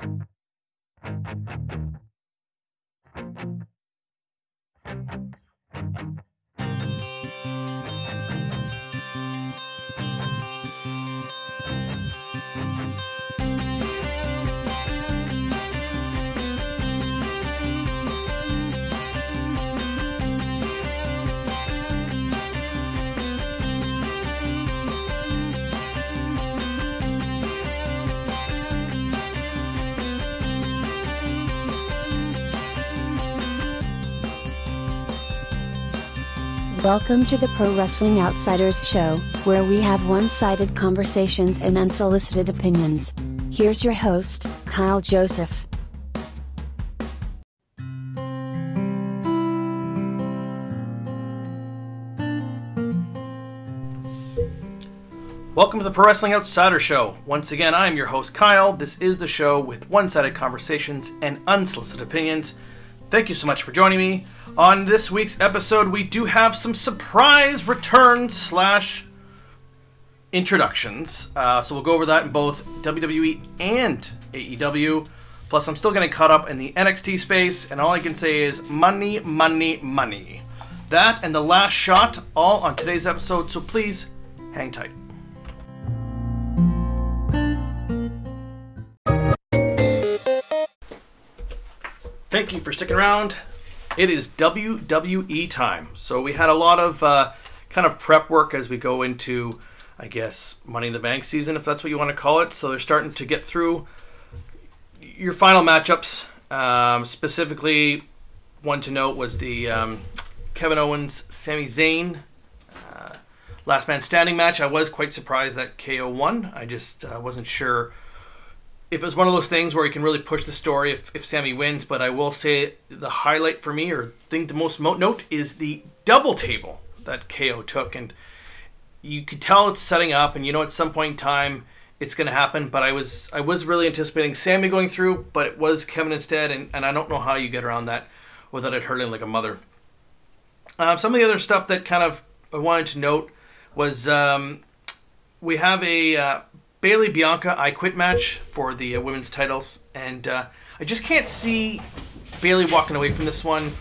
Thank you. Welcome to the Pro Wrestling Outsiders Show, where we have one sided conversations and unsolicited opinions. Here's your host, Kyle Joseph. Welcome to the Pro Wrestling Outsider Show. Once again, I am your host, Kyle. This is the show with one sided conversations and unsolicited opinions. Thank you so much for joining me. On this week's episode, we do have some surprise returns slash introductions. Uh, so we'll go over that in both WWE and AEW. Plus, I'm still getting caught up in the NXT space, and all I can say is money, money, money. That and the last shot, all on today's episode, so please hang tight. Thank you for sticking around. It is WWE time. So we had a lot of uh, kind of prep work as we go into, I guess, Money in the Bank season, if that's what you want to call it. So they're starting to get through your final matchups. Um, specifically, one to note was the um, Kevin Owens Sami Zayn uh, last man standing match. I was quite surprised that KO won. I just uh, wasn't sure if it's one of those things where you can really push the story if, if Sami wins, but I will say the highlight for me, or thing to most note, is the double table that KO took. And you could tell it's setting up, and you know at some point in time it's going to happen. But I was I was really anticipating Sami going through, but it was Kevin instead, and, and I don't know how you get around that without it hurting like a mother. Um, some of the other stuff that kind of I wanted to note was um, we have a uh, Bayley Bianca I Quit match for the uh, women's titles, and uh, I just can't see Bayley walking away from this one.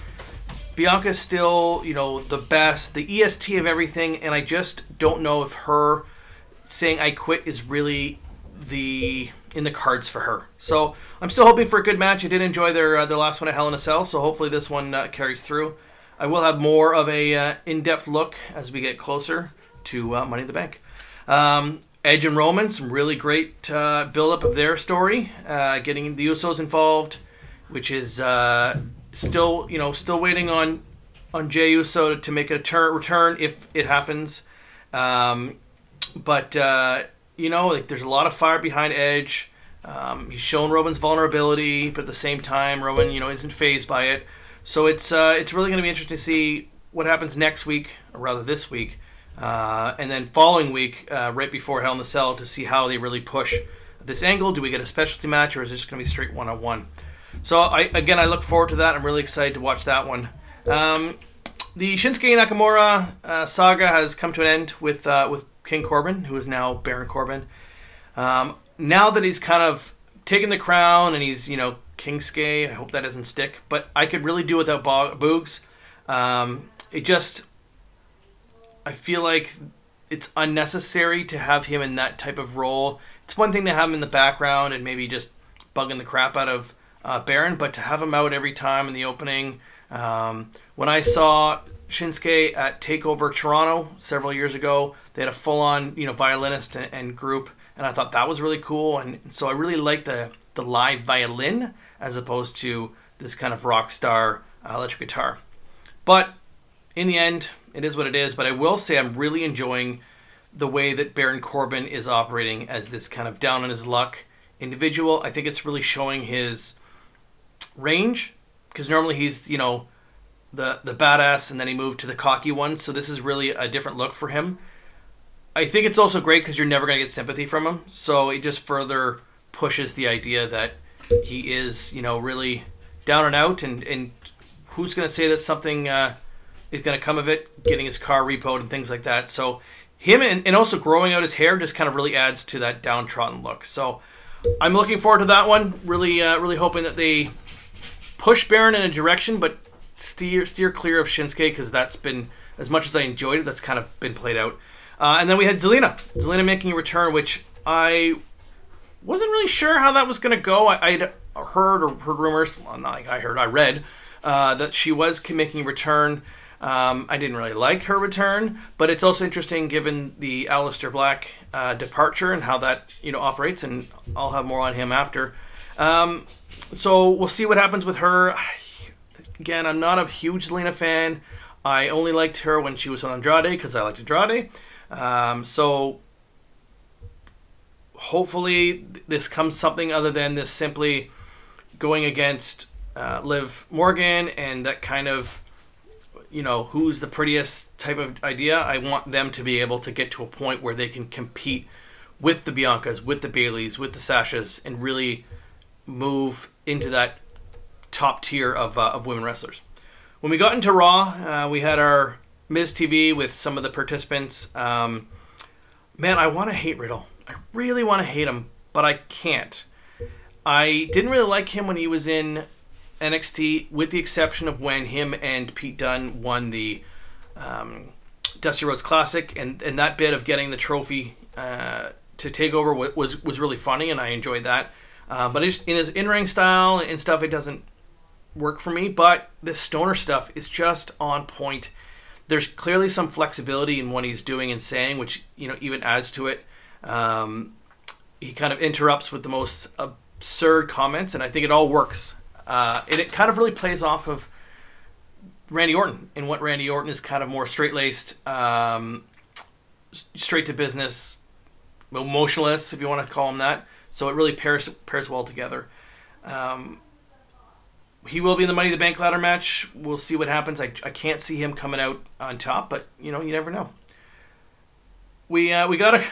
Bianca's still, you know, the best, the EST of everything, and I just don't know if her saying I quit is really the in the cards for her. So I'm still hoping for a good match. I did enjoy their uh, their last one at Hell in a Cell, so hopefully this one uh, carries through. I will have more of a uh, in-depth look as we get closer to uh, Money in the Bank. Um, Edge and Roman, some really great uh, build-up of their story, uh, getting the Usos involved, which is uh, still, you know, still waiting on on Jey Uso to make a turn, return if it happens. Um, but uh, you know, like there's a lot of fire behind Edge. Um, he's shown Roman's vulnerability, but at the same time, Roman, you know, isn't phased by it. So it's uh, it's really going to be interesting to see what happens next week, or rather this week, uh, and then following week, uh, right before Hell in the Cell, to see how they really push this angle. Do we get a specialty match, or is this going to be straight one on one? So I again, I look forward to that. I'm really excited to watch that one. Um, the Shinsuke Nakamura uh, saga has come to an end with uh, with King Corbin, who is now Baron Corbin. Um, now that he's kind of taken the crown and he's you know Kingsuke, I hope that doesn't stick. But I could really do without Bo- Boogs. Um, it just I feel like it's unnecessary to have him in that type of role. It's one thing to have him in the background and maybe just bugging the crap out of uh, Baron, but to have him out every time in the opening. Um, when I saw Shinsuke at Takeover Toronto several years ago, they had a full-on you know violinist and, and group, and I thought that was really cool. And so I really like the the live violin as opposed to this kind of rock star uh, electric guitar. But in the end, it is what it is. But I will say I'm really enjoying the way that Baron Corbin is operating as this kind of down on his luck individual. I think it's really showing his range because normally he's you know the the badass and then he moved to the cocky one. So this is really a different look for him. I think it's also great because you're never going to get sympathy from him. So it just further pushes the idea that he is you know really down and out and and who's going to say that something uh, is going to come of it, getting his car repoed and things like that. So him and, and also growing out his hair just kind of really adds to that downtrodden look. So I'm looking forward to that one. Really, uh, really hoping that they push Baron in a direction, but steer steer clear of Shinsuke because that's been as much as I enjoyed it. That's kind of been played out. Uh, and then we had Zelina, Zelina making a return, which I wasn't really sure how that was going to go. I, I'd heard or heard rumors. Well, not like I heard. I read uh, that she was making a return. Um, I didn't really like her return, but it's also interesting given the Aleister Black uh, departure and how that you know operates, and I'll have more on him after. Um, so we'll see what happens with her. Again, I'm not a huge Lena fan. I only liked her when she was on Andrade because I liked Andrade. Um, so hopefully this comes something other than this simply going against uh, Liv Morgan and that kind of you know who's the prettiest type of idea. I want them to be able to get to a point where they can compete with the Biancas, with the Bayleys, with the Sashas, and really move into that top tier of, uh, of women wrestlers. When we got into Raw, uh, we had our Miz TV with some of the participants. Um, man, I want to hate Riddle. I really want to hate him, but I can't. I didn't really like him when he was in NXT, with the exception of when him and Pete Dunne won the um, Dusty Rhodes Classic, and, and that bit of getting the trophy uh, to Takeover was was really funny, and I enjoyed that. Uh, but in his in ring style and stuff, it doesn't work for me. But this stoner stuff is just on point. There's clearly some flexibility in what he's doing and saying, which you know even adds to it. Um, he kind of interrupts with the most absurd comments, and I think it all works. Uh, and it kind of really plays off of Randy Orton and what Randy Orton is kind of more straight laced, um, straight to business, emotionless, if you want to call him that. So it really pairs pairs well together. Um, he will be in the Money in the Bank ladder match. We'll see what happens. I, I can't see him coming out on top, but you know you never know. We uh, we got a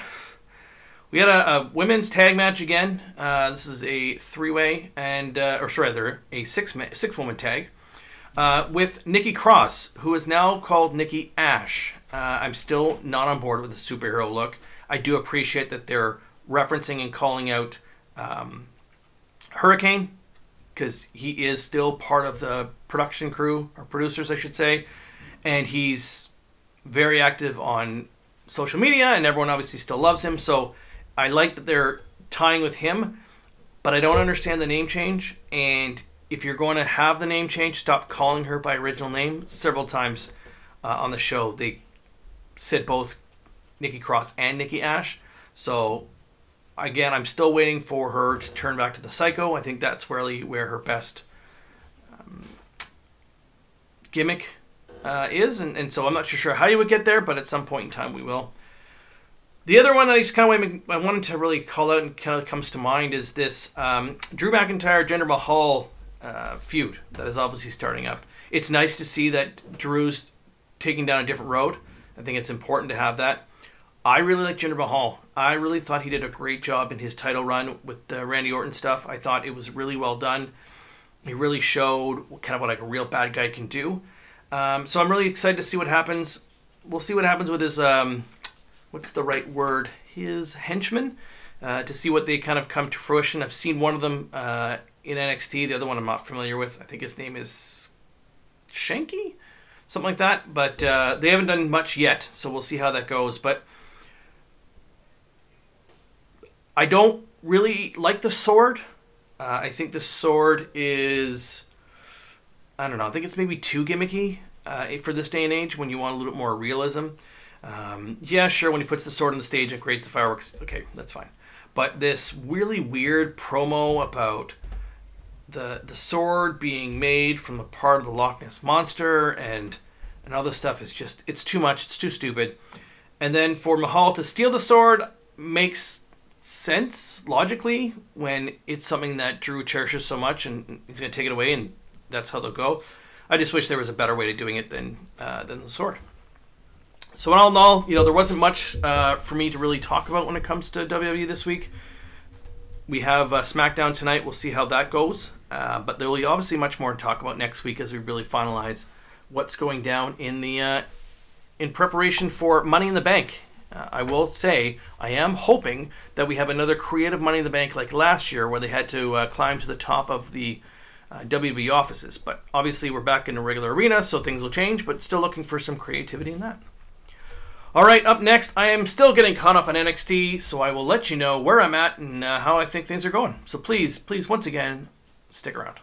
we had a, a, women's tag match again. Uh, this is a three-way and uh, or rather a six six woman tag uh, with Nikki Cross, who is now called Nikki Ash. Uh, I'm still not on board with the superhero look. I do appreciate that they're referencing and calling out um, Hurricane because he is still part of the production crew or producers, I should say, and he's very active on social media, and everyone obviously still loves him. So I like that they're tying with him, but I don't understand the name change. And if you're going to have the name change, stop calling her by original name. Several times uh, on the show, they said both Nikki Cross and Nikki Ash. So again, I'm still waiting for her to turn back to the Psycho. I think that's really where her best um, gimmick uh, is, and, and so I'm not sure how you would get there, but at some point in time we will. The other one that I just kind of I wanted to really call out and kind of comes to mind is this um, Drew McIntyre Jinder Mahal uh, feud that is obviously starting up. It's nice to see that Drew's taking down a different road. I think it's important to have that. I really like Jinder Mahal. I really thought he did a great job in his title run with the Randy Orton stuff. I thought it was really well done. He really showed kind of what like a real bad guy can do. Um, so I'm really excited to see what happens. We'll see what happens with his um, what's the right word? His henchmen uh, to see what they kind of come to fruition. I've seen one of them uh, in NXT. The other one I'm not familiar with. I think his name is Shanky, something like that. But uh, they haven't done much yet, so we'll see how that goes. But I don't really like the sword. Uh, I think the sword is, I don't know. I think it's maybe too gimmicky uh, for this day and age when you want a little bit more realism. Um, yeah, sure. When he puts the sword on the stage and creates the fireworks, okay, that's fine. But this really weird promo about the the sword being made from a part of the Loch Ness monster and and all this stuff is just it's too much. It's too stupid. And then for Mahal to steal the sword makes sense logically when it's something that Drew cherishes so much and he's going to take it away and that's how they'll go. I just wish there was a better way to doing it than uh, than the sword. So in all in all, you know, there wasn't much uh, for me to really talk about when it comes to WWE this week. We have uh, SmackDown tonight. We'll see how that goes. Uh, but there will be obviously much more to talk about next week as we really finalize what's going down in the uh, in preparation for Money in the Bank Uh, I will say I am hoping that we have another creative Money in the Bank like last year, where they had to uh, climb to the top of the uh, WWE offices. But obviously, we're back in a regular arena, so things will change. But still looking for some creativity in that. All right, up next, I am still getting caught up on NXT, so I will let you know where I'm at and uh, how I think things are going. So please, please, once again, stick around.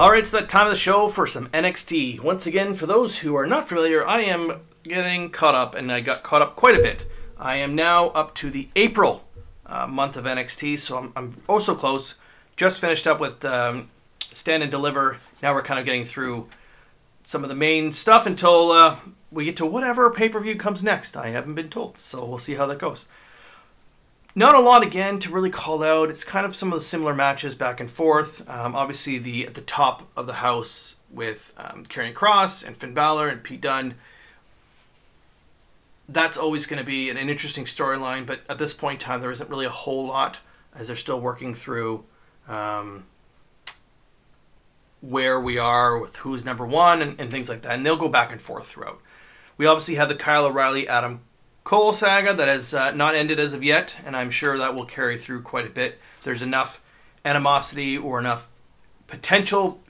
All right, it's that time of the show for some NXT. Once again, for those who are not familiar, I am getting caught up, and I got caught up quite a bit. I am now up to the April uh, month of NXT, so I'm, I'm oh so close. Just finished up with um, Stand and Deliver. Now we're kind of getting through some of the main stuff until uh, we get to whatever pay per view comes next. I haven't been told, so we'll see how that goes. Not a lot again to really call out. It's kind of some of the similar matches back and forth. Um, obviously, the at the top of the house with um, Karrion Kross and Finn Balor and Pete Dunne. That's always going to be an, an interesting storyline, but at this point in time, there isn't really a whole lot as they're still working through um, where we are with who's number one and, and things like that. And they'll go back and forth throughout. We obviously have the Kyle O'Reilly Adam Cole saga that has uh, not ended as of yet, and I'm sure that will carry through quite a bit. There's enough animosity or enough potential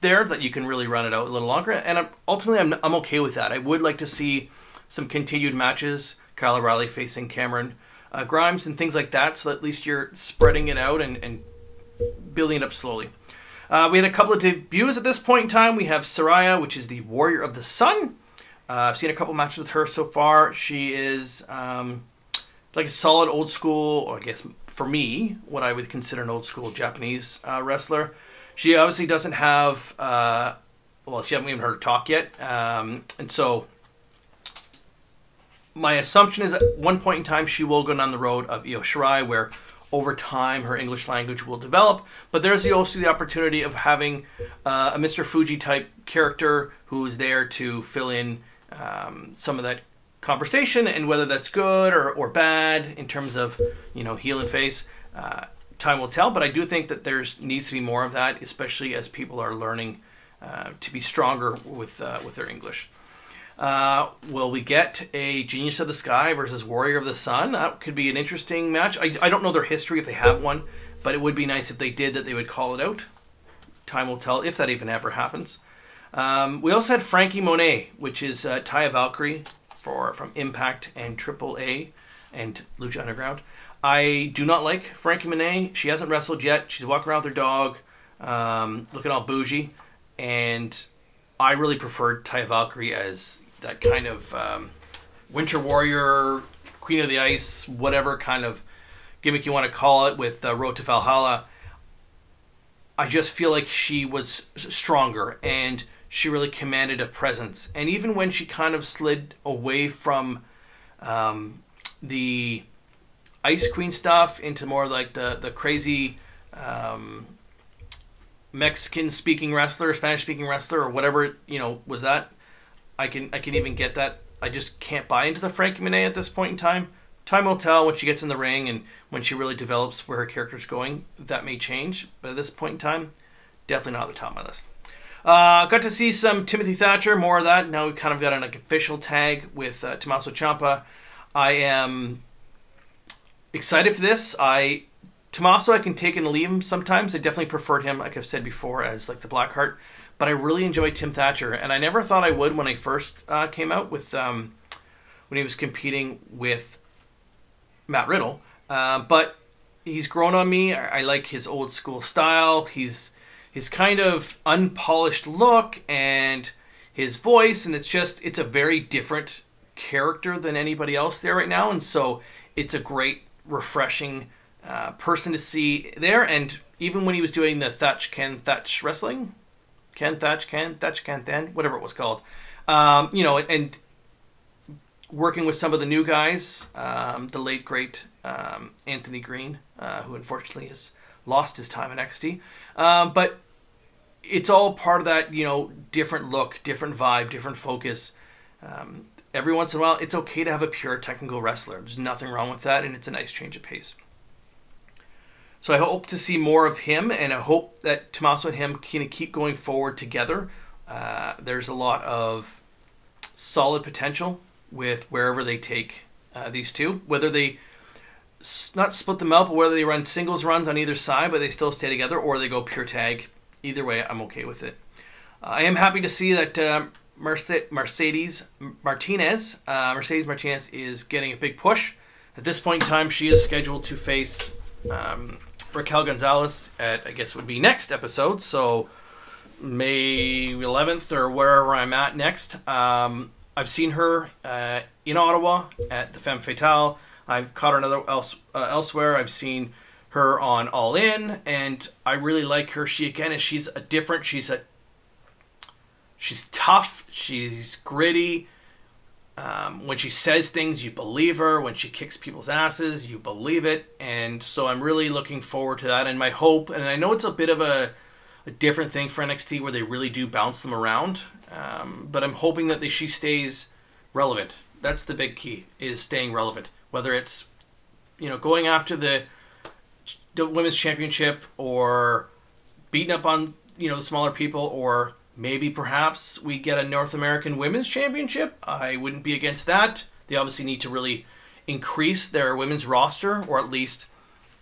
there that you can really run it out a little longer. And I'm, ultimately, I'm, I'm okay with that. I would like to see some continued matches, Kyle O'Reilly facing Cameron uh, Grimes and things like that, so at least you're spreading it out and, and building it up slowly. Uh, we had a couple of debuts at this point in time. We have Sarray, which is the Warrior of the Sun. Uh, I've seen a couple matches with her so far. She is um, like a solid old school, I guess for me, what I would consider an old school Japanese uh, wrestler. She obviously doesn't have, uh, well, she hasn't even heard her talk yet. Um, and so my assumption is at one point in time she will go down the road of Io Shirai, where over time her English language will develop. But there's also the opportunity of having uh, a Mr. Fuji type character who is there to fill in um, some of that conversation and whether that's good or, or bad in terms of you know heel and face uh, time will tell but i do think that there's needs to be more of that especially as people are learning uh, to be stronger with uh, with their english uh, will we get a genius of the sky versus warrior of the sun that could be an interesting match I, I don't know their history if they have one but it would be nice if they did that they would call it out time will tell if that even ever happens um, we also had Franky Monet, which is uh, Taya Valkyrie for from Impact and AAA and Lucha Underground. I do not like Franky Monet. She hasn't wrestled yet. She's walking around with her dog, um, looking all bougie, and I really preferred Taya Valkyrie as that kind of um, Winter Warrior, Queen of the Ice, whatever kind of gimmick you want to call it, with uh, Road to Valhalla. I just feel like she was stronger and she really commanded a presence. And even when she kind of slid away from um, the Ice Queen stuff into more like the the crazy um, Mexican speaking wrestler, Spanish speaking wrestler, or whatever you know was that. I can I can even get that. I just can't buy into the Franky Monet at this point in time. Time will tell when she gets in the ring and when she really develops where her character's going. That may change, but at this point in time, definitely not at the top of my list. Uh, got to see some Timothy Thatcher, more of that. Now we've kind of got an like, official tag with uh, Tommaso Ciampa. I am excited for this. I Tommaso, I can take and leave him sometimes. I definitely preferred him, like I've said before, as like the Blackheart. But I really enjoy Tim Thatcher, and I never thought I would when I first uh, came out with um, when he was competing with Matt Riddle. Uh, but he's grown on me. I, I like his old school style. He's his kind of unpolished look and his voice and it's just it's a very different character than anybody else there right now and so it's a great refreshing uh, person to see there and even when he was doing the Thatch Can Thatch wrestling Ken Thatch Can Thatch Can Then whatever it was called um, you know and working with some of the new guys um, the late great um, Anthony Greene uh, who unfortunately has lost his time in NXT um, but it's all part of that, you know, different look, different vibe, different focus. Um, every once in a while, it's okay to have a pure technical wrestler. There's nothing wrong with that, and it's a nice change of pace. So I hope to see more of him, and I hope that Tommaso and him can keep going forward together. Uh, there's a lot of solid potential with wherever they take uh, these two. Whether they not split them up, whether they run singles runs on either side, but they still stay together, or they go pure tag. Either way, I'm okay with it. Uh, I am happy to see that uh, Merce- Mercedes Martinez, uh, Mercedes Martinez is getting a big push. At this point in time, she is scheduled to face um, Raquel Gonzalez at I guess would be next episode. So May 11th or wherever I'm at next. Um, I've seen her uh, in Ottawa at the Femme Fatale. I've caught her another else uh, elsewhere. I've seen her on All In, and I really like her. She again is she's a different. She's a she's tough. She's gritty. Um, when she says things, you believe her. When she kicks people's asses, you believe it. And so I'm really looking forward to that. And my hope, and I know it's a bit of a, a different thing for NXT where they really do bounce them around, um, but I'm hoping that they, she stays relevant. That's the big key is staying relevant. Whether it's you know going after the, the women's championship or beating up on you know smaller people or maybe perhaps we get a North American Women's Championship. I wouldn't be against that. They obviously need to really increase their women's roster or at least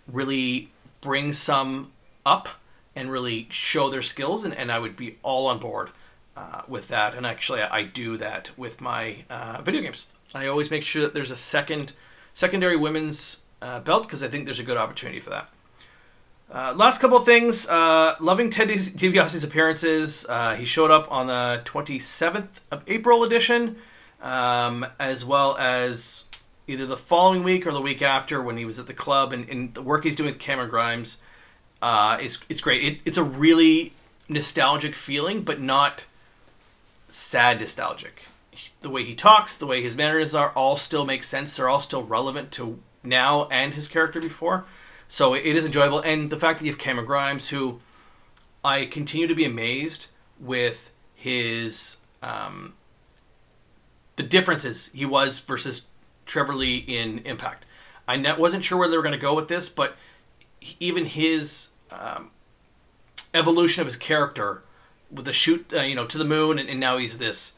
really bring some up and really show their skills. And, and I would be all on board uh, with that. And actually, I do that with my uh, video games. I always make sure that there's a second secondary women's uh, belt because I think there's a good opportunity for that. Uh, last couple things. Uh, loving Ted DiBiase's appearances. Uh, he showed up on the 27th of April edition, um, as well as either the following week or the week after when he was at the club. And, and the work he's doing with Cameron Grimes uh, is it's great. It, it's a really nostalgic feeling, but not sad nostalgic. The way he talks, the way his manners are, all still make sense. They're all still relevant to now and his character before. So it is enjoyable, and the fact that you have Cameron Grimes, who I continue to be amazed with his um, the differences he was versus Trevor Lee in Impact. I wasn't sure where they were going to go with this, but even his um, evolution of his character with the shoot, uh, you know, to the moon, and, and now he's this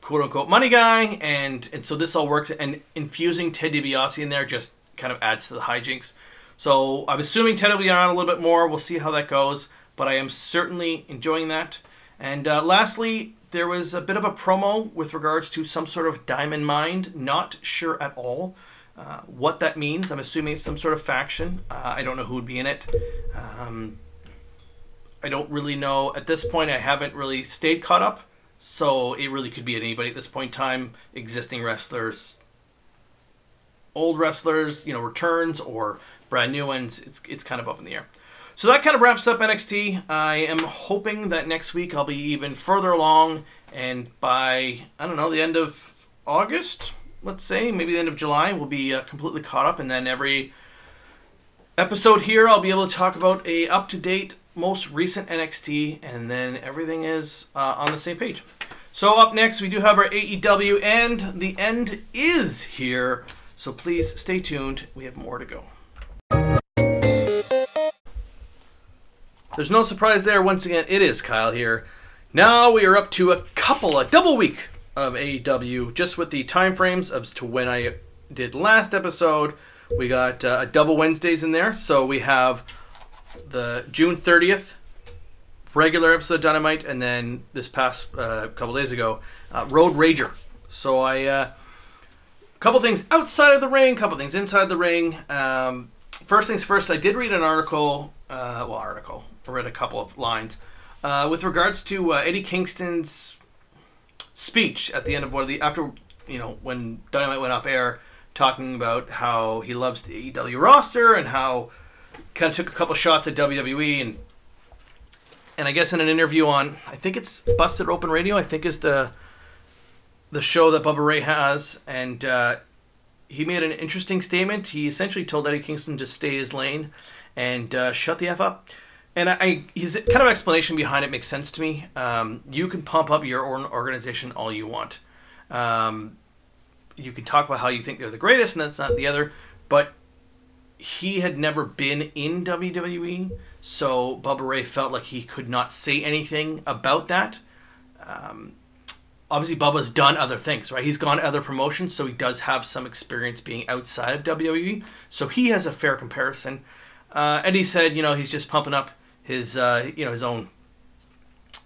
quote unquote money guy, and and so this all works. And infusing Ted DiBiase in there just kind of adds to the hijinks. So I'm assuming Ted will be on a little bit more. We'll see how that goes, but I am certainly enjoying that. And uh, lastly, there was a bit of a promo with regards to some sort of Diamond Mine. Not sure at all uh, what that means. I'm assuming it's some sort of faction. Uh, I don't know who would be in it. Um, I don't really know. At this point, I haven't really stayed caught up, so it really could be anybody at this point in time. Existing wrestlers, old wrestlers, you know, returns or brand new ones. It's it's kind of up in the air. So that kind of wraps up NXT. I am hoping that next week I'll be even further along, and by I don't know the end of August, let's say maybe the end of July, we'll be uh, completely caught up, and then every episode here I'll be able to talk about a up to date, most recent NXT, and then everything is uh, on the same page. So up next we do have our AEW, and the end is here. So please stay tuned. We have more to go. There's no surprise there. Once again, it is Kyle here. Now we are up to a couple, a double week of AEW, just with the time frames as to when I did last episode. We got uh, a double Wednesdays in there, so we have the June 30th regular episode of Dynamite, and then this past uh, couple days ago, uh, Road Rager. So I, a uh, couple things outside of the ring, couple things inside the ring. Um, first things first, I did read an article, uh, well, article, read a couple of lines uh, with regards to uh, Eddie Kingston's speech at the end of one of the after you know when Dynamite went off air, talking about how he loves the AEW roster and how kind of took a couple shots at WWE and and I guess in an interview on I think it's Busted Open Radio I think is the the show that Bubba Ray has and uh, he made an interesting statement. He essentially told Eddie Kingston to stay his lane and uh, shut the f up. And I, his kind of explanation behind it makes sense to me. Um, you can pump up your own organization all you want. Um, you can talk about how you think they're the greatest, and that's not the other. But he had never been in WWE, so Bubba Ray felt like he could not say anything about that. Um, obviously Bubba's done other things, right? He's gone to other promotions, so he does have some experience being outside of WWE. So he has a fair comparison. Uh, and he said, you know, he's just pumping up his, uh, you know, his own,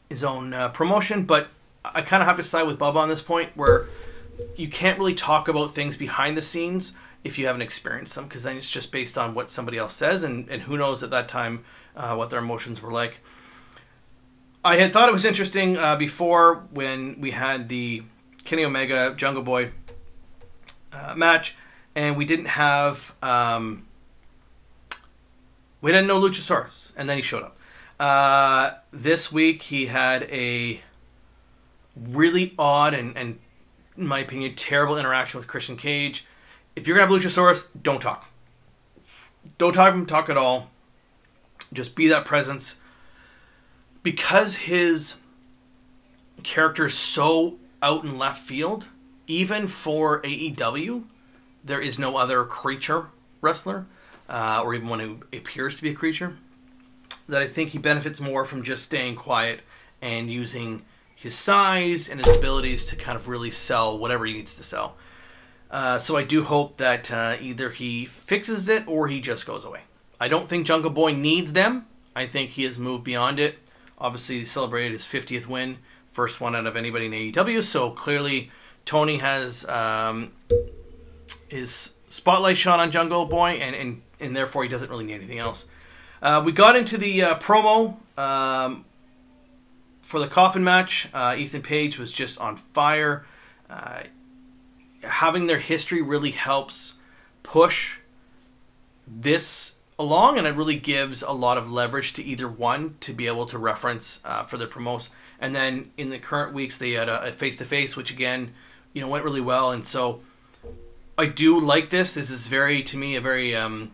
his own uh, promotion. But I kind of have to side with Bubba on this point, where you can't really talk about things behind the scenes if you haven't experienced them, because then it's just based on what somebody else says, and, and who knows at that time uh, what their emotions were like. I had thought it was interesting uh, before when we had the Kenny Omega Jungle Boy uh, match, and we didn't have um, we didn't know Luchasaurus, and then he showed up. Uh, this week he had a really odd and, and, in my opinion, terrible interaction with Christian Cage. If you're gonna have Luchasaurus, don't talk. Don't talk him talk at all. Just be that presence because his character is so out in left field, even for AEW, there is no other creature wrestler, uh, or even one who appears to be a creature, that I think he benefits more from just staying quiet and using his size and his abilities to kind of really sell whatever he needs to sell. Uh, so I do hope that uh, either he fixes it or he just goes away. I don't think Jungle Boy needs them. I think he has moved beyond it obviously he celebrated his 50th win, first one out of anybody in AEW. So clearly, Tony has um, his spotlight shot on Jungle Boy, and, and, and therefore he doesn't really need anything else. Uh, we got into the uh, promo um, for the coffin match. Uh, Ethan Page was just on fire. Uh, having their history really helps push this along, and it really gives a lot of leverage to either one to be able to reference uh, for the promos. And then in the current weeks, they had a face to face, which again, you know, went really well. And so I do like this. This is very, to me, a very um,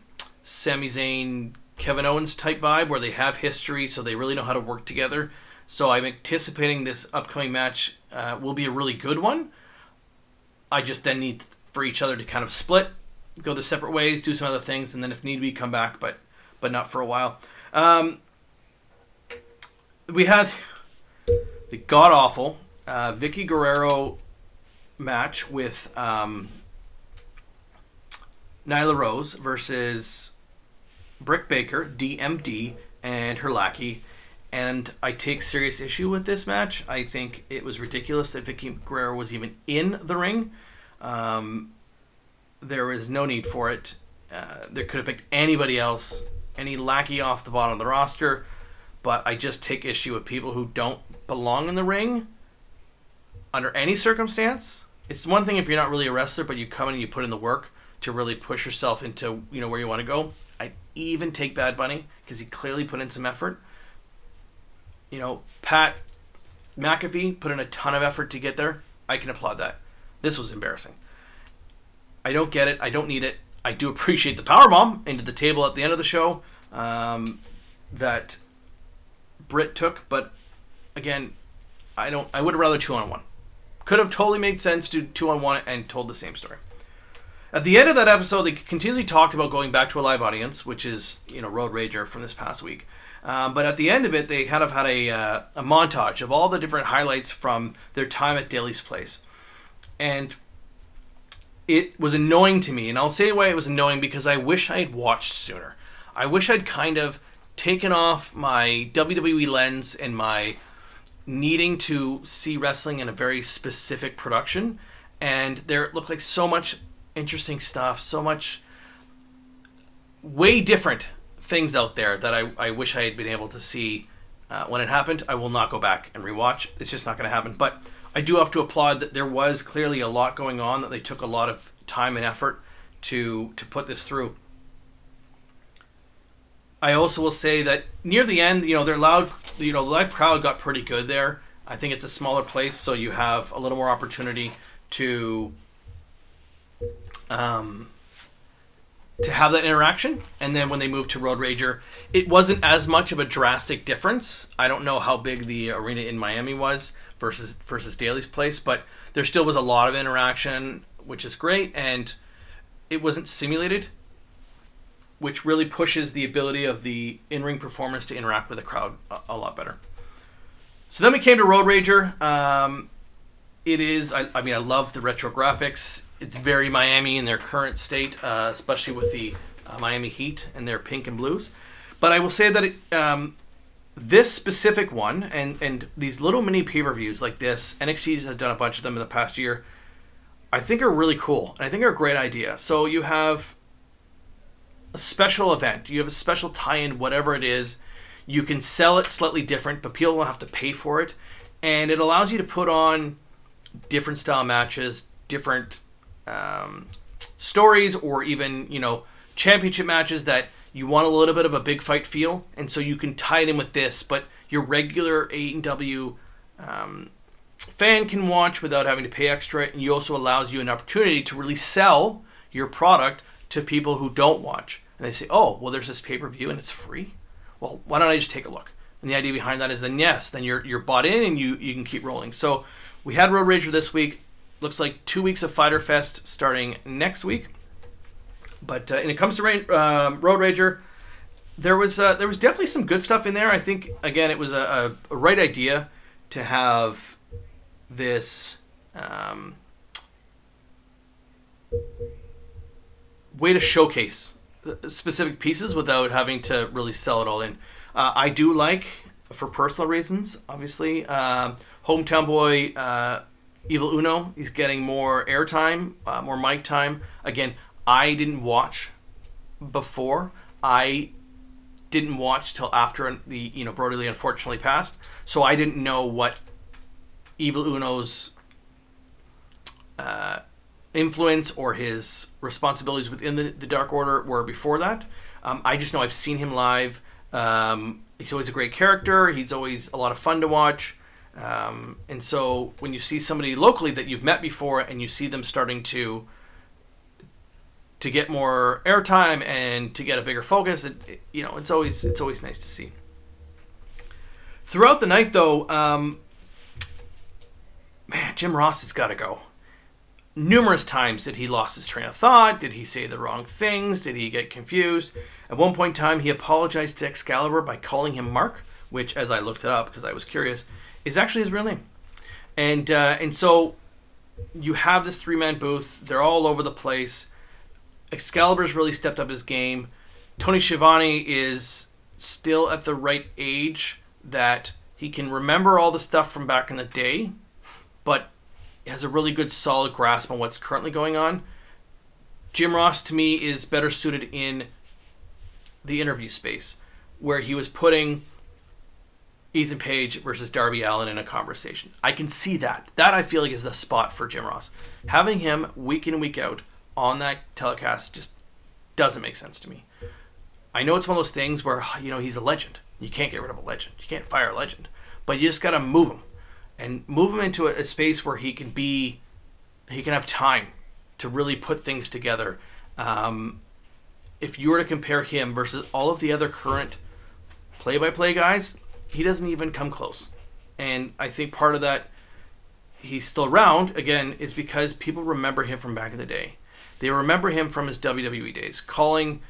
Sami Zayn, Kevin Owens type vibe where they have history, so they really know how to work together. So I'm anticipating this upcoming match uh, will be a really good one. I just then need for each other to kind of split go their separate ways, do some other things, and then if need be, come back, but but not for a while. Um, we had the god awful uh, Vickie Guerrero match with um, Nyla Rose versus Britt Baker, DMD, and her lackey. And I take serious issue with this match. I think it was ridiculous that Vickie Guerrero was even in the ring. Um, there was no need for it. Uh, could have picked anybody else, any lackey off the bottom of the roster. But I just take issue with people who don't belong in the ring under any circumstance. It's one thing if you're not really a wrestler, but you come in and you put in the work to really push yourself into you know where you want to go. I even take Bad Bunny because he clearly put in some effort. You know, Pat McAfee put in a ton of effort to get there. I can applaud that. This was embarrassing. I don't get it. I don't need it. I do appreciate the power bomb into the table at the end of the show um, that Britt took, but again, I don't. I would rather two on one. Could have totally made sense to two on one and told the same story. At the end of that episode, they continuously talked about going back to a live audience, which is you know Road Rager from this past week. Um, but at the end of it, they kind of had a, uh, a montage of all the different highlights from their time at Daily's Place, and it was annoying to me, and I'll say why it was annoying because I wish I had watched sooner. I wish I'd kind of taken off my WWE lens and my needing to see wrestling in a very specific production, and there looked like so much interesting stuff, so much way different things out there that I, I wish I had been able to see uh, when it happened. I will not go back and rewatch. It's just not going to happen. But I do have to applaud that there was clearly a lot going on that they took a lot of time and effort to to put this through. I also will say that near the end, you know, their loud, you know, live crowd got pretty good there. I think it's a smaller place, so you have a little more opportunity to um, to have that interaction. And then when they moved to Road Rager, it wasn't as much of a drastic difference. I don't know how big the arena in Miami was, versus versus Daily's Place, but there still was a lot of interaction, which is great, and it wasn't simulated, which really pushes the ability of the in-ring performance to interact with the crowd a, a lot better. So then we came to Road Rager. Um, it is. I, I mean, I love the retro graphics. It's very Miami in their current state, uh, especially with the uh, Miami Heat and their pink and blues. But I will say that it, um, this specific one and and these little mini pay per views like this, NXT has done a bunch of them in the past year. I think are really cool, and I think are a great idea. So you have a special event, you have a special tie-in, whatever it is. You can sell it slightly different, but people will have to pay for it, and it allows you to put on different style matches, different um, stories, or even you know championship matches that you want a little bit of a big fight feel, and so you can tie it in with this. But your regular AEW um, fan can watch without having to pay extra, and you also allows you an opportunity to really sell your product to people who don't watch. And they say, "Oh, well, there's this pay per view and it's free. Well, why don't I just take a look?" And the idea behind that is, then yes, then you're you're bought in and you you can keep rolling. So we had Road Rager this week. Looks like two weeks of Fighter Fest starting next week. But uh, when it comes to rain, um, Road Rager, there was uh, there was definitely some good stuff in there. I think again it was a, a, right idea to have this um, way to showcase specific pieces without having to really sell it all in. Uh, I do like, for personal reasons, obviously, um, hometown boy uh, Evil Uno. He's getting more airtime, uh, more mic time. Again, I didn't watch before. I didn't watch till after the you know Brodie Lee unfortunately passed, so I didn't know what Evil Uno's uh, influence or his responsibilities within the, the Dark Order were before that. Um, I just know I've seen him live. Um, he's always a great character. He's always a lot of fun to watch. Um, and so when you see somebody locally that you've met before and you see them starting to to get more airtime and to get a bigger focus, it, it, you know, it's always it's always nice to see. Throughout the night, though, um, man, Jim Ross has got to go. Numerous times did he lost his train of thought? Did he say the wrong things? Did he get confused? At one point in time, he apologized to Excalibur by calling him Mark, which, as I looked it up because I was curious, is actually his real name. And uh, and so you have this three man booth. They're all over the place. Excalibur's really stepped up his game. Tony Schiavone is still at the right age that he can remember all the stuff from back in the day, but has a really good solid grasp on what's currently going on. Jim Ross to me is better suited in the interview space where he was putting Ethan Page versus Darby Allin in a conversation. I can see that. That I feel like is the spot for Jim Ross. Having him week in week out on that telecast just doesn't make sense to me. I know it's one of those things where you know he's a legend. You can't get rid of a legend. You can't fire a legend, but you just got to move him and move him into a, a space where he can be, he can have time to really put things together. Um, if you were to compare him versus all of the other current play-by-play guys, he doesn't even come close. And I think part of that he's still around again is because people remember him from back in the day. They remember him from his WWE days, calling,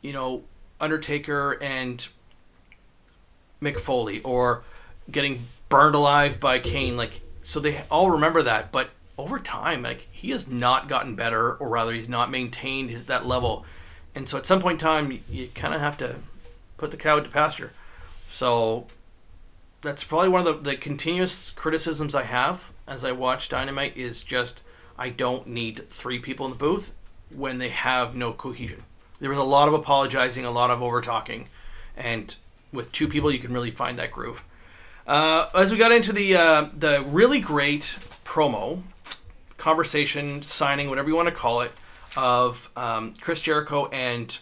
you know, Undertaker and Mick Foley or getting burned alive by Kane. Like, so they all remember that. But over time, like he has not gotten better, or rather, he's not maintained his that level. And so, at some point in time, you, you kind of have to put the cow to pasture. So that's probably one of the, the continuous criticisms I have as I watch Dynamite is just I don't need three people in the booth when they have no cohesion. There was a lot of apologizing, a lot of over talking, and with two people you can really find that groove. Uh, as we got into the uh, the really great promo conversation signing, whatever you want to call it, of um, Chris Jericho and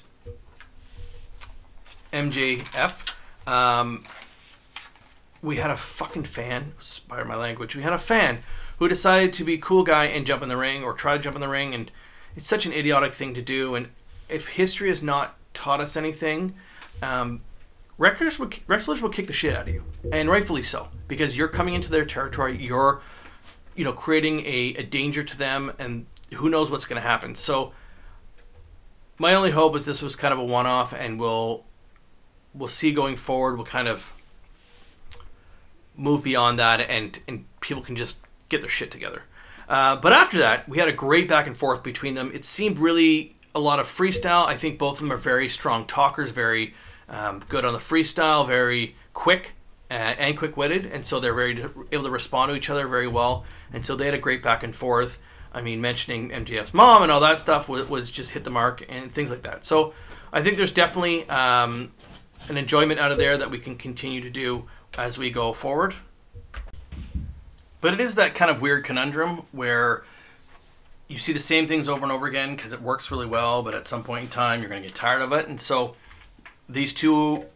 MJF. Um, we had a fucking fan, inspire my language. We had a fan who decided to be cool guy and jump in the ring or try to jump in the ring, and it's such an idiotic thing to do. And if history has not taught us anything, um, wrestlers will, wrestlers will kick the shit out of you, and rightfully so, because you're coming into their territory. You're, you know, creating a, a danger to them, and who knows what's going to happen. So, my only hope is this was kind of a one-off, and we'll we'll see going forward. We'll kind of move beyond that, and and people can just get their shit together. Uh, but after that, we had a great back and forth between them. It seemed really a lot of freestyle. I think both of them are very strong talkers, very um, good on the freestyle, very quick uh, and quick witted, and so they're very able to respond to each other very well. And so they had a great back and forth. I mean, mentioning MJF's mom and all that stuff was, was just hit the mark and things like that. So I think there's definitely um, an enjoyment out of there that we can continue to do as we go forward. But it is that kind of weird conundrum where you see the same things over and over again because it works really well, but at some point in time you're going to get tired of it. And so these two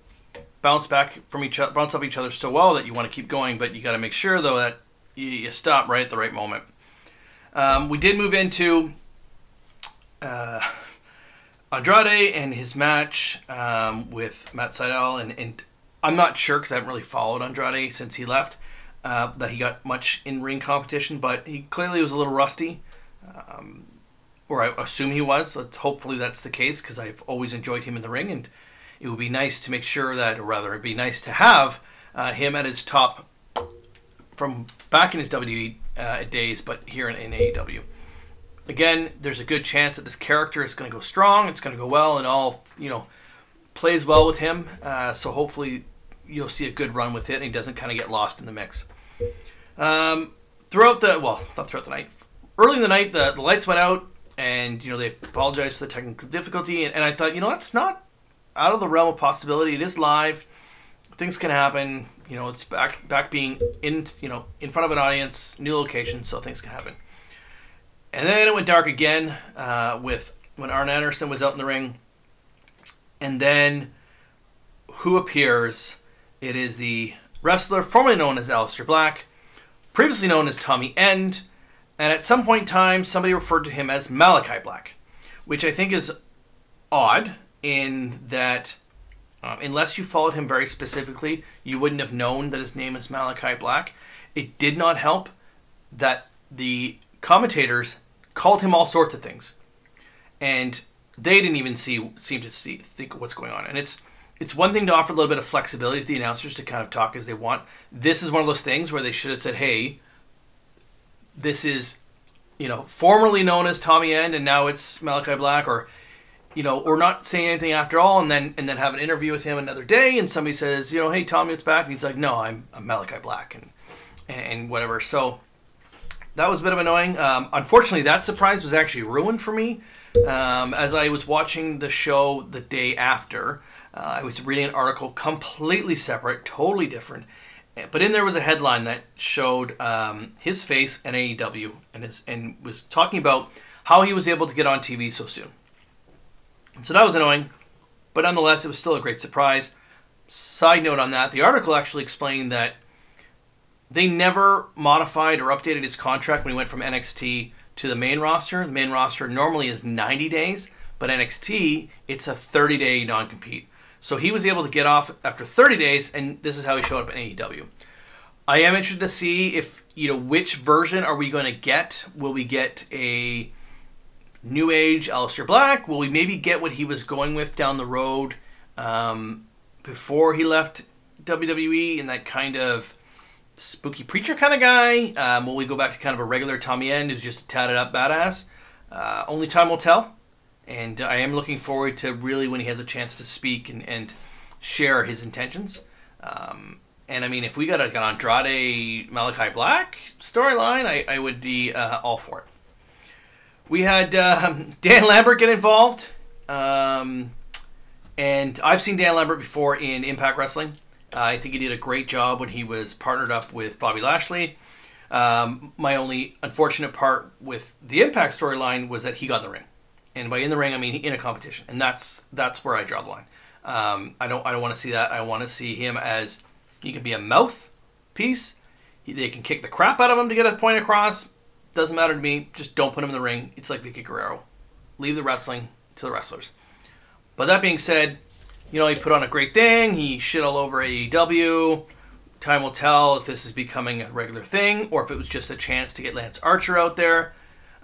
bounce back from each other, bounce off each other so well that you want to keep going, but you got to make sure though that you, stop right at the right moment. Um, we did move into uh, Andrade and his match um, with Matt Sydal, and, and I'm not sure because I haven't really followed Andrade since he left uh, that he got much in ring competition, but he clearly was a little rusty. Um, or I assume he was. Hopefully that's the case because I've always enjoyed him in the ring, and it would be nice to make sure that, or rather, it'd be nice to have uh, him at his top from back in his WWE uh, days, but here in, in AEW. Again, there's a good chance that this character is going to go strong. It's going to go well, and all you know plays well with him. Uh, so hopefully, you'll see a good run with it, and he doesn't kind of get lost in the mix. Um, throughout the well, not throughout the night, early in the night, the, the lights went out, and you know they apologized for the technical difficulty, and, and I thought, you know, that's not out of the realm of possibility. It is live. Things can happen. You know, it's back back being in you know in front of an audience, new location, so things can happen. And then it went dark again uh, with when Arn Anderson was out in the ring, and then who appears? It is the wrestler formerly known as Aleister Black, previously known as Tommy End, and at some point in time, somebody referred to him as Malachi Black, which I think is odd in that um, unless you followed him very specifically, you wouldn't have known that his name is Malachi Black. It did not help that the commentators called him all sorts of things, and they didn't even see seem to see think what's going on. And it's it's one thing to offer a little bit of flexibility to the announcers to kind of talk as they want. This is one of those things where they should have said, "Hey, this is, you know, formerly known as Tommy End, and now it's Malachi Black," or, you know, or not saying anything after all, and then and then have an interview with him another day, and somebody says, you know, "Hey, Tommy, it's back," and he's like, "No, I'm, I'm Malachi Black," and, and and whatever. So that was a bit of annoying. Um, unfortunately, that surprise was actually ruined for me um, as I was watching the show the day after. Uh, I was reading an article completely separate, totally different. But in there was a headline that showed um, his face in AEW and, his, and was talking about how he was able to get on TV so soon. And so that was annoying, but nonetheless, it was still a great surprise. Side note on that, the article actually explained that they never modified or updated his contract when he went from NXT to the main roster. The main roster normally is 90 days, but NXT, it's a 30 day non compete. So he was able to get off after 30 days, and this is how he showed up in AEW. I am interested to see if you know which version are we going to get. Will we get a new age Aleister Black? Will we maybe get what he was going with down the road um, before he left WWE in that kind of spooky preacher kind of guy? Um, will we go back to kind of a regular Tommy End who's just a tatted up badass? Uh, only time will tell and I am looking forward to really when he has a chance to speak and, and share his intentions. Um, and I mean, if we got a, an Andrade Malachi Black storyline, I, I would be uh, all for it. We had um, Dan Lambert get involved, um, and I've seen Dan Lambert before in Impact Wrestling. Uh, I think he did a great job when he was partnered up with Bobby Lashley. Um, my only unfortunate part with the Impact storyline was that he got the ring and by in the ring I mean in a competition, and that's that's where I draw the line. Um, I don't I don't want to see that. I want to see him as he can be a mouth mouthpiece. They can kick the crap out of him to get a point across. Doesn't matter to me. Just don't put him in the ring. It's like Vickie Guerrero. Leave the wrestling to the wrestlers. But that being said, you know he put on a great thing. He shit all over AEW. Time will tell if this is becoming a regular thing or if it was just a chance to get Lance Archer out there.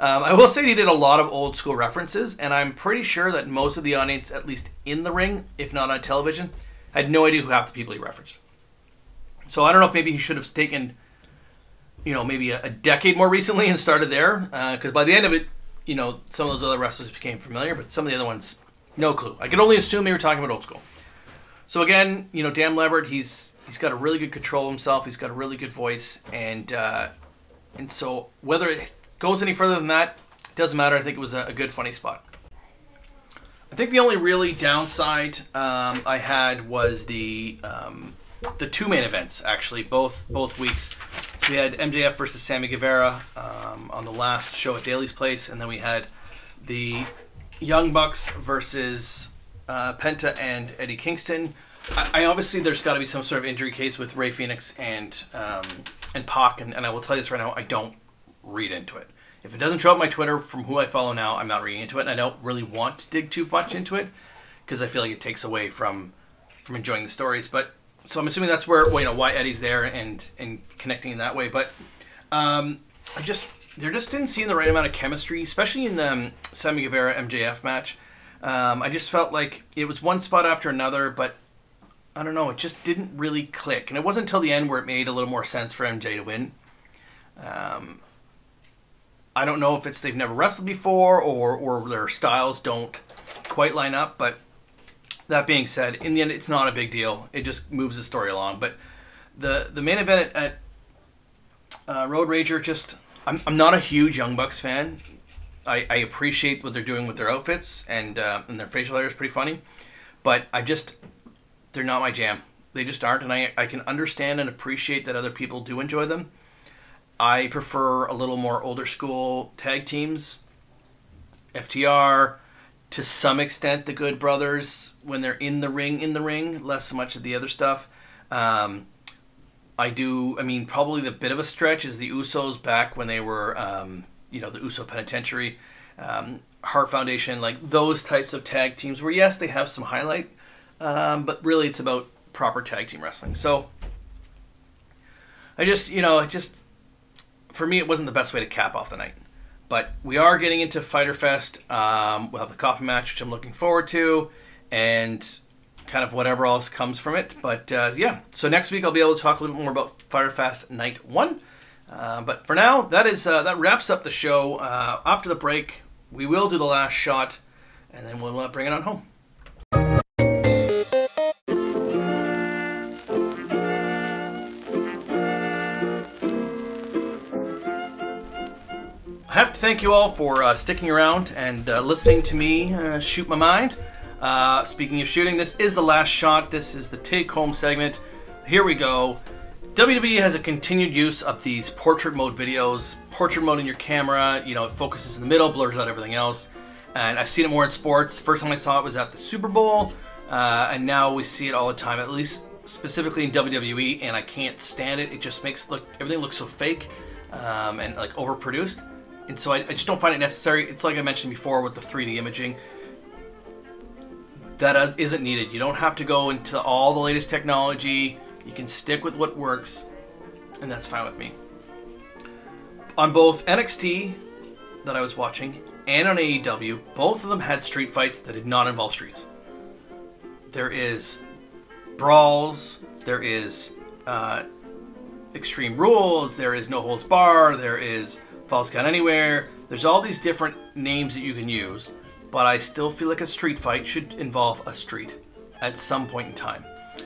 Um, I will say he did a lot of old school references, and I'm pretty sure that most of the audience, at least in the ring, if not on television, had no idea who half the people he referenced. So I don't know if maybe he should have taken you know, maybe a, a decade more recently and started there. Because by the end of it, you know, some of those other wrestlers became familiar, but some of the other ones, no clue. I could only assume they were talking about old school. So again, you know, Dan Lambert, he's he's got a really good control of himself. He's got a really good voice, and uh, and so whether it goes any further than that doesn't matter. I think it was a, a good, funny spot. I think the only really downside um, I had was the um, the two main events actually, both both weeks. So we had MJF versus Sammy Guevara um, on the last show at Daily's Place, and then we had the Young Bucks versus uh, Penta and Eddie Kingston. I, I obviously there's got to be some sort of injury case with Rey Fenix and um, and Pac, and, and I will tell you this right now, I don't read into it. If it doesn't show up my Twitter from who I follow now, I'm not reading into it, and I don't really want to dig too much into it because I feel like it takes away from from enjoying the stories. But so I'm assuming that's where well, you know why Eddie's there and and connecting in that way. But um, I just there just didn't seem the right amount of chemistry, especially in the um, Sammy Guevara MJF match. Um, I just felt like it was one spot after another, but I don't know, it just didn't really click. And it wasn't until the end where it made a little more sense for MJ to win. Um, I don't know if it's they've never wrestled before or or their styles don't quite line up. But that being said, in the end, it's not a big deal. It just moves the story along. But the the main event at, at uh, Road Rager, just I'm I'm not a huge Young Bucks fan. I, I appreciate what they're doing with their outfits and uh, and their facial hair is pretty funny, but I just they're not my jam. They just aren't, and I I can understand and appreciate that other people do enjoy them I prefer a little more older school tag teams. FTR, to some extent, the Good Brothers when they're in the ring, in the ring, less much of the other stuff. Um, I do. I mean, probably the bit of a stretch is the Usos back when they were, um, you know, the Uso Penitentiary, um, Heart Foundation, like those types of tag teams. Where yes, they have some highlight, um, but really it's about proper tag team wrestling. So I just, you know, I just for me, it wasn't the best way to cap off the night. But we are getting into Fyter Fest. Um, we'll have the coffin match, which I'm looking forward to, and kind of whatever else comes from it. But uh, yeah, so next week I'll be able to talk a little bit more about Fyter Fest Night One. Uh, but for now, that is uh, that wraps up the show. Uh, after the break, we will do the last shot, and then we'll uh, bring it on home. Have to thank you all for uh, sticking around and uh, listening to me uh, shoot my mind. Uh, speaking of shooting, this is the last shot. This is the take home segment. Here we go. WWE has a continued use of these portrait mode videos. Portrait mode in your camera, you know, it focuses in the middle, blurs out everything else. And I've seen it more in sports. First time I saw it was at the Super Bowl, uh, and now we see it all the time. At least specifically in WWE, and I can't stand it. It just makes look everything look so fake um, and like overproduced and so I, I, just don't find it necessary. It's like I mentioned before with the 3D imaging. That isn't needed. You don't have to go into all the latest technology. You can stick with what works, and that's fine with me. On both NXT that I was watching and on AEW, both of them had street fights that did not involve streets. There is brawls, there is uh, extreme rules, there is no holds bar, there is Falls Count Anywhere. There's all these different names that you can use, but I still feel like a street fight should involve a street at some point in time.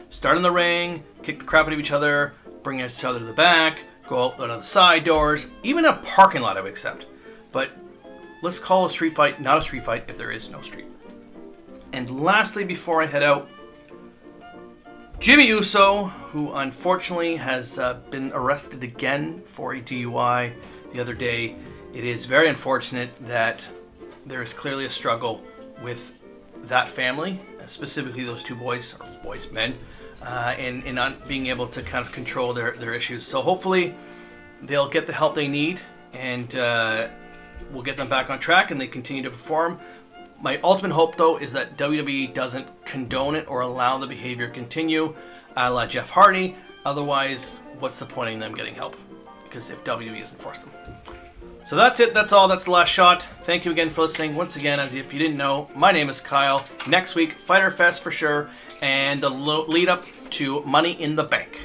Start in the ring, kick the crap out of each other, bring each other to the back, go out the side doors, even a parking lot I would accept. But let's call a street fight not a street fight if there is no street. And lastly, before I head out, Jimmy Uso, who unfortunately has uh, been arrested again for a DUI the other day. It is very unfortunate that there is clearly a struggle with that family, specifically those two boys, or boys, men, uh, in, in not being able to kind of control their, their issues. So hopefully they'll get the help they need and uh, we'll get them back on track and they continue to perform. My ultimate hope, though, is that WWE doesn't condone it or allow the behavior to continue, a la Jeff Hardy. Otherwise, what's the point in them getting help? because if WWE doesn't force them. So that's it. That's all. That's the last shot. Thank you again for listening. Once again, as if you didn't know, my name is Kyle. Next week, Fyter Fest for sure, and the lead up to Money in the Bank.